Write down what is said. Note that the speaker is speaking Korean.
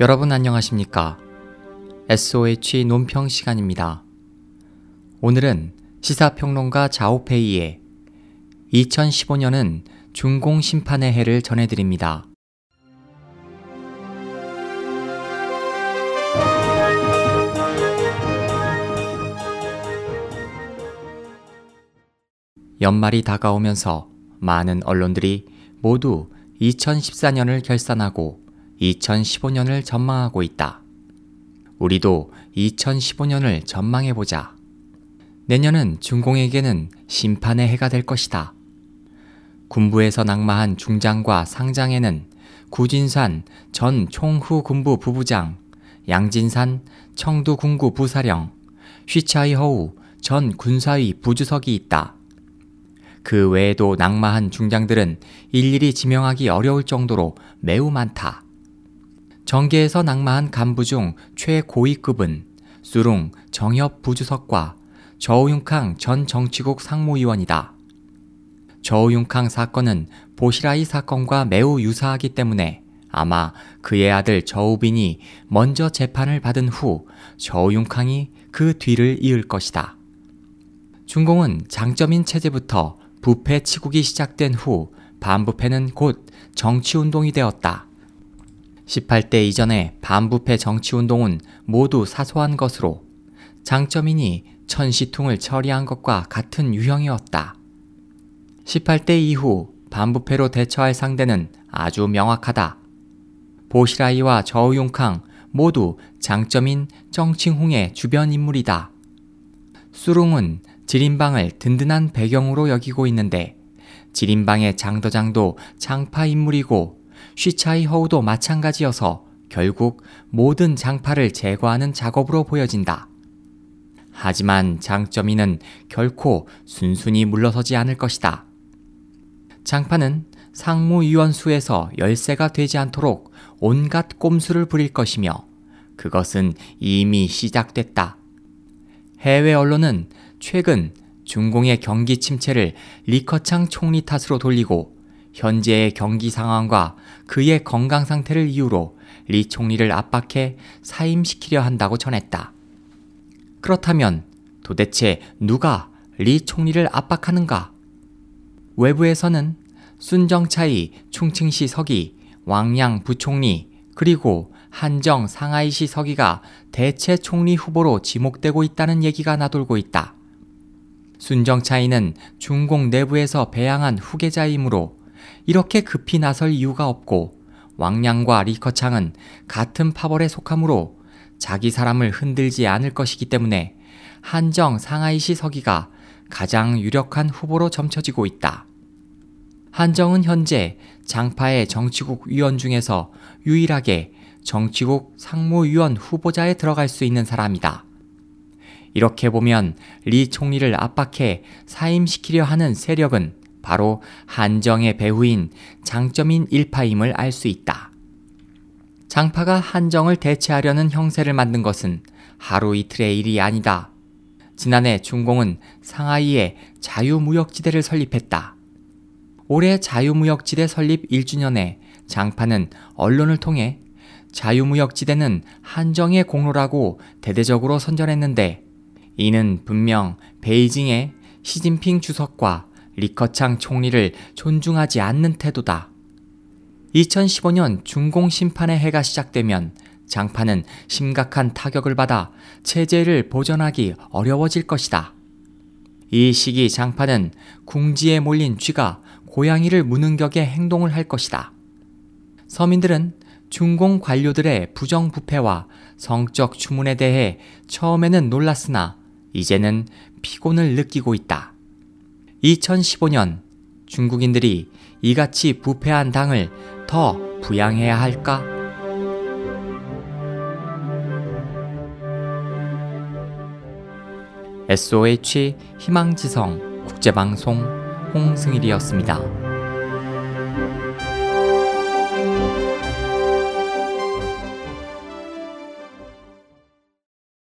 여러분 안녕하십니까? SOH 논평 시간입니다. 오늘은 시사평론가 자오페이의 2015년은 중공 심판의 해를 전해드립니다. 연말이 다가오면서 많은 언론들이 모두 2014년을 결산하고 2015년을 전망하고 있다. 우리도 2015년을 전망해보자. 내년은 중공에게는 심판의 해가 될 것이다. 군부에서 낙마한 중장과 상장에는 구진산 전 총후 군부 부부장, 양진산 청두 군구 부사령, 쉬차이 허우 전 군사위 부주석이 있다. 그 외에도 낙마한 중장들은 일일이 지명하기 어려울 정도로 매우 많다. 정계에서 낙마한 간부 중 최고위급은 수룽 정협 부주석과 저우융캉 전 정치국 상무위원이다. 저우융캉 사건은 보시라이 사건과 매우 유사하기 때문에 아마 그의 아들 저우빈이 먼저 재판을 받은 후 저우융캉이 그 뒤를 이을 것이다. 중공은 장점인 체제부터 부패 치국이 시작된 후 반부패는 곧 정치운동이 되었다. 18대 이전의 반부패 정치운동은 모두 사소한 것으로 장점이니 천시퉁을 처리한 것과 같은 유형이었다. 18대 이후 반부패로 대처할 상대는 아주 명확하다. 보시라이와 저우융캉 모두 장점인 정칭홍의 주변 인물이다. 수룽은 지린방을 든든한 배경으로 여기고 있는데 지린방의 장도장도 장파 인물이고 쉬차이 허우도 마찬가지여서 결국 모든 장파를 제거하는 작업으로 보여진다. 하지만 장점이는 결코 순순히 물러서지 않을 것이다. 장파는 상무위원 수에서 열세가 되지 않도록 온갖 꼼수를 부릴 것이며 그것은 이미 시작됐다. 해외 언론은 최근 중공의 경기 침체를 리커창 총리 탓으로 돌리고 현재의 경기 상황과 그의 건강 상태를 이유로 리 총리를 압박해 사임시키려 한다고 전했다. 그렇다면 도대체 누가 리 총리를 압박하는가? 외부에서는 쑨정차이 충칭시 서기, 왕양 부총리, 그리고 한정 상하이시 서기가 대체 총리 후보로 지목되고 있다는 얘기가 나돌고 있다. 순정차이는 중공 내부에서 배양한 후계자이므로 이렇게 급히 나설 이유가 없고 왕량과 리커창은 같은 파벌에 속하므로 자기 사람을 흔들지 않을 것이기 때문에 한정 상하이시 서기가 가장 유력한 후보로 점쳐지고 있다. 한정은 현재 장파의 정치국 위원 중에서 유일하게 정치국 상무위원 후보자에 들어갈 수 있는 사람이다. 이렇게 보면 리 총리를 압박해 사임시키려 하는 세력은 바로 한정의 배후인 장점인 일파임을 알 수 있다. 장파가 한정을 대체하려는 형세를 만든 것은 하루 이틀의 일이 아니다. 지난해 중공은 상하이에 자유무역지대를 설립했다. 올해 자유무역지대 설립 1주년에 장파는 언론을 통해 자유무역지대는 한정의 공로라고 대대적으로 선전했는데 이는 분명 베이징의 시진핑 주석과 리커창 총리를 존중하지 않는 태도다. 2015년 중공 심판의 해가 시작되면 장파는 심각한 타격을 받아 체제를 보전하기 어려워질 것이다. 이 시기 장파는 궁지에 몰린 쥐가 고양이를 무는 격의 행동을 할 것이다. 서민들은 중공 관료들의 부정부패와 성적 추문에 대해 처음에는 놀랐으나 이제는 피곤을 느끼고 있다. 2015년 중국인들이 이같이 부패한 당을 더 부양해야 할까? SOH 희망지성 국제방송 홍승일이었습니다.